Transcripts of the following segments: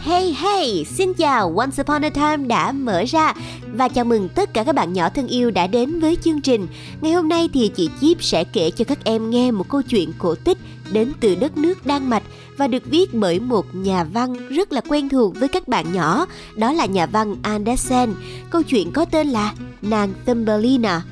Hey hey, xin chào Once Upon a Time đã mở ra và chào mừng tất cả các bạn nhỏ thân yêu đã đến với chương trình. Ngày hôm nay thì chị Chip sẽ kể cho các em nghe một câu chuyện cổ tích đến từ đất nước Đan Mạch và được viết bởi một nhà văn rất là quen thuộc với các bạn nhỏ, đó là nhà văn Andersen. Câu chuyện có tên là Nàng Thumbelina.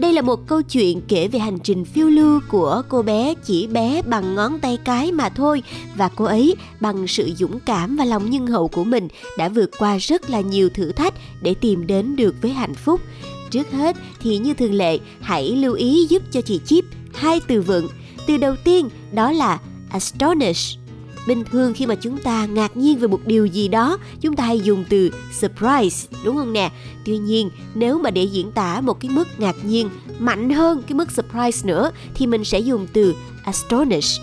Đây là một câu chuyện kể về hành trình phiêu lưu của cô bé chỉ bé bằng ngón tay cái mà thôi và cô ấy bằng sự dũng cảm và lòng nhân hậu của mình đã vượt qua rất là nhiều thử thách để tìm đến được với hạnh phúc. Trước hết thì như thường lệ, hãy lưu ý giúp cho chị Chip hai từ vựng. Từ đầu tiên đó là astonish bình thường khi mà chúng ta ngạc nhiên về một điều gì đó, chúng ta hay dùng từ surprise, đúng không nè? Tuy nhiên, nếu mà để diễn tả một cái mức ngạc nhiên mạnh hơn cái mức surprise nữa, thì mình sẽ dùng từ astonished.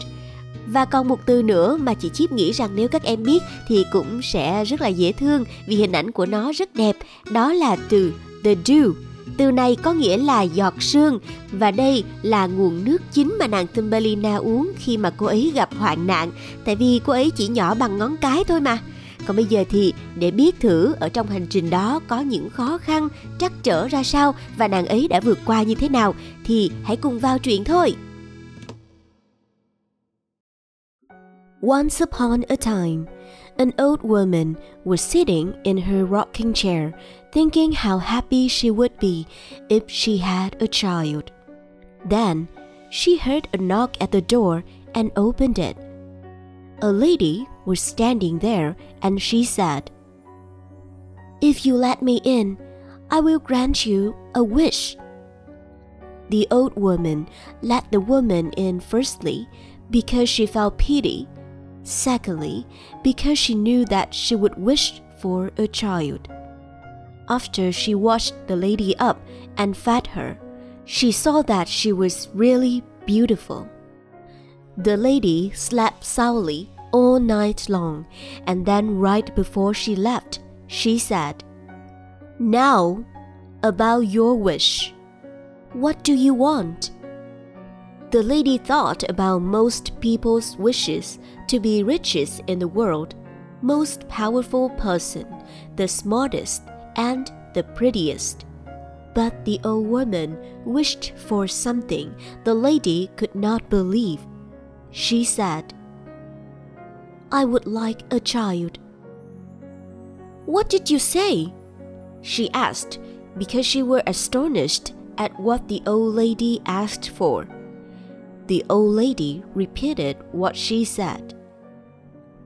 Và còn một từ nữa mà chị Chip nghĩ rằng nếu các em biết thì cũng sẽ rất là dễ thương vì hình ảnh của nó rất đẹp. Đó là từ the dew từ này có nghĩa là giọt sương và đây là nguồn nước chính mà nàng Thumbelina uống khi mà cô ấy gặp hoạn nạn tại vì cô ấy chỉ nhỏ bằng ngón cái thôi mà. Còn bây giờ thì để biết thử ở trong hành trình đó có những khó khăn, trắc trở ra sao và nàng ấy đã vượt qua như thế nào thì hãy cùng vào chuyện thôi. Once upon a time, an old woman was sitting in her rocking chair thinking how happy she would be if she had a child. Then she heard a knock at the door and opened it. A lady was standing there and she said, If you let me in, I will grant you a wish. The old woman let the woman in firstly because she felt pity, secondly, because she knew that she would wish for a child. After she washed the lady up and fed her, she saw that she was really beautiful. The lady slept soundly all night long, and then, right before she left, she said, Now, about your wish. What do you want? The lady thought about most people's wishes to be richest in the world, most powerful person, the smartest, and the prettiest. But the old woman wished for something the lady could not believe. She said, I would like a child. What did you say? She asked, because she were astonished at what the old lady asked for. The old lady repeated what she said.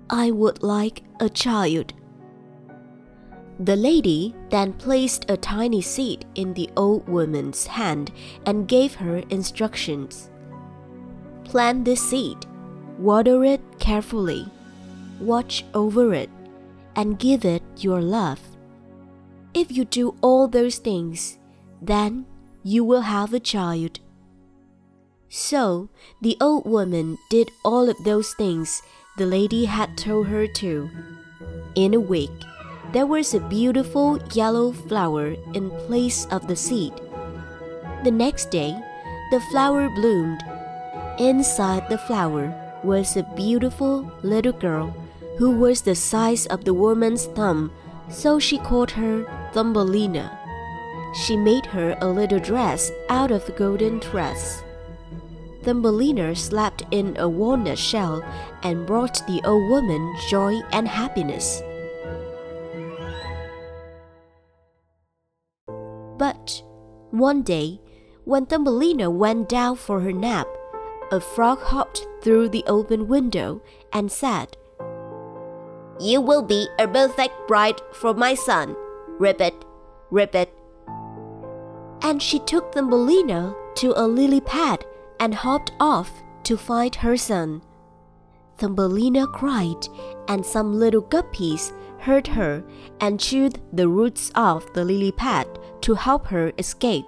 I would like a child. The lady then placed a tiny seed in the old woman's hand and gave her instructions. Plant this seed, water it carefully, watch over it, and give it your love. If you do all those things, then you will have a child. So the old woman did all of those things the lady had told her to. In a week, there was a beautiful yellow flower in place of the seed. The next day, the flower bloomed. Inside the flower was a beautiful little girl who was the size of the woman's thumb, so she called her Thumbelina. She made her a little dress out of golden threads. Thumbelina slept in a walnut shell and brought the old woman joy and happiness. But one day, when Thumbelina went down for her nap, a frog hopped through the open window and said, You will be a perfect bride for my son. Ribbit, ribbit. And she took Thumbelina to a lily pad and hopped off to find her son. Thumbelina cried, and some little guppies heard her and chewed the roots off the lily pad to help her escape.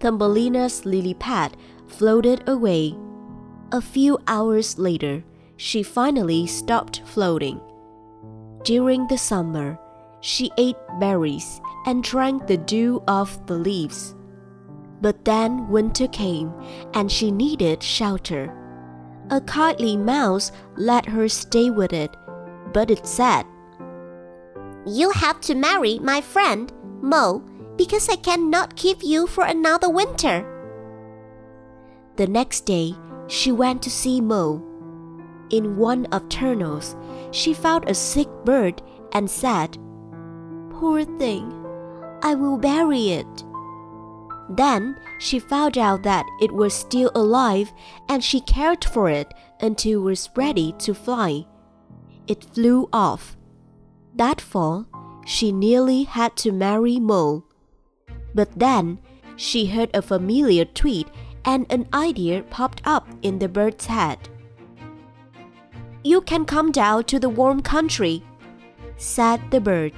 Thumbelina's lily pad floated away. A few hours later, she finally stopped floating. During the summer, she ate berries and drank the dew off the leaves. But then winter came and she needed shelter. A kindly mouse let her stay with it, but it said, You have to marry my friend, Mo, because I cannot keep you for another winter. The next day, she went to see Mo. In one of tunnels, she found a sick bird and said, Poor thing, I will bury it. Then she found out that it was still alive and she cared for it until it was ready to fly. It flew off. That fall, she nearly had to marry Mole. But then she heard a familiar tweet and an idea popped up in the bird's head. You can come down to the warm country, said the bird.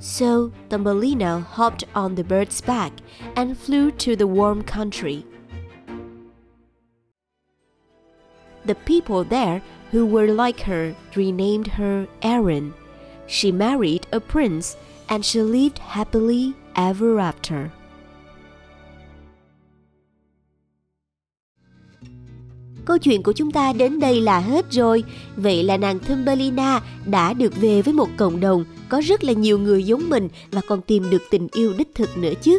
So Thumbelina hopped on the bird's back and flew to the warm country. The people there who were like her renamed her Erin. She married a prince and she lived happily ever after. Câu chuyện của chúng ta đến đây là hết rồi. Vậy là nàng Thumbelina đã được về với một cộng đồng có rất là nhiều người giống mình và còn tìm được tình yêu đích thực nữa chứ.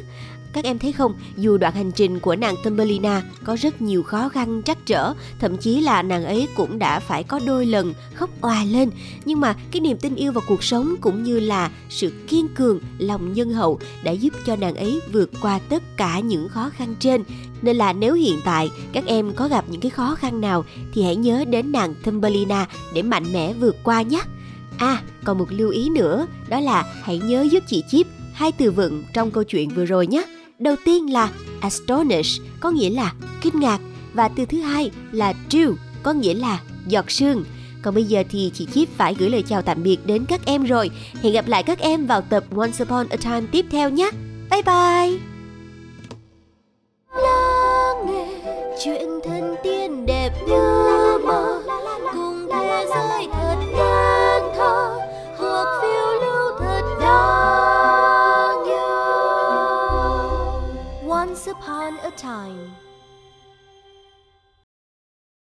Các em thấy không, dù đoạn hành trình của nàng Thumbelina có rất nhiều khó khăn trắc trở, thậm chí là nàng ấy cũng đã phải có đôi lần khóc òa lên, nhưng mà cái niềm tin yêu vào cuộc sống cũng như là sự kiên cường, lòng nhân hậu đã giúp cho nàng ấy vượt qua tất cả những khó khăn trên. Nên là nếu hiện tại các em có gặp những cái khó khăn nào thì hãy nhớ đến nàng Thumbelina để mạnh mẽ vượt qua nhé. À, còn một lưu ý nữa, đó là hãy nhớ giúp chị Chip hai từ vựng trong câu chuyện vừa rồi nhé. Đầu tiên là astonish có nghĩa là kinh ngạc và từ thứ hai là dew có nghĩa là giọt sương. Còn bây giờ thì chị Chip phải gửi lời chào tạm biệt đến các em rồi. Hẹn gặp lại các em vào tập Once Upon a Time tiếp theo nhé. Bye bye! Lắng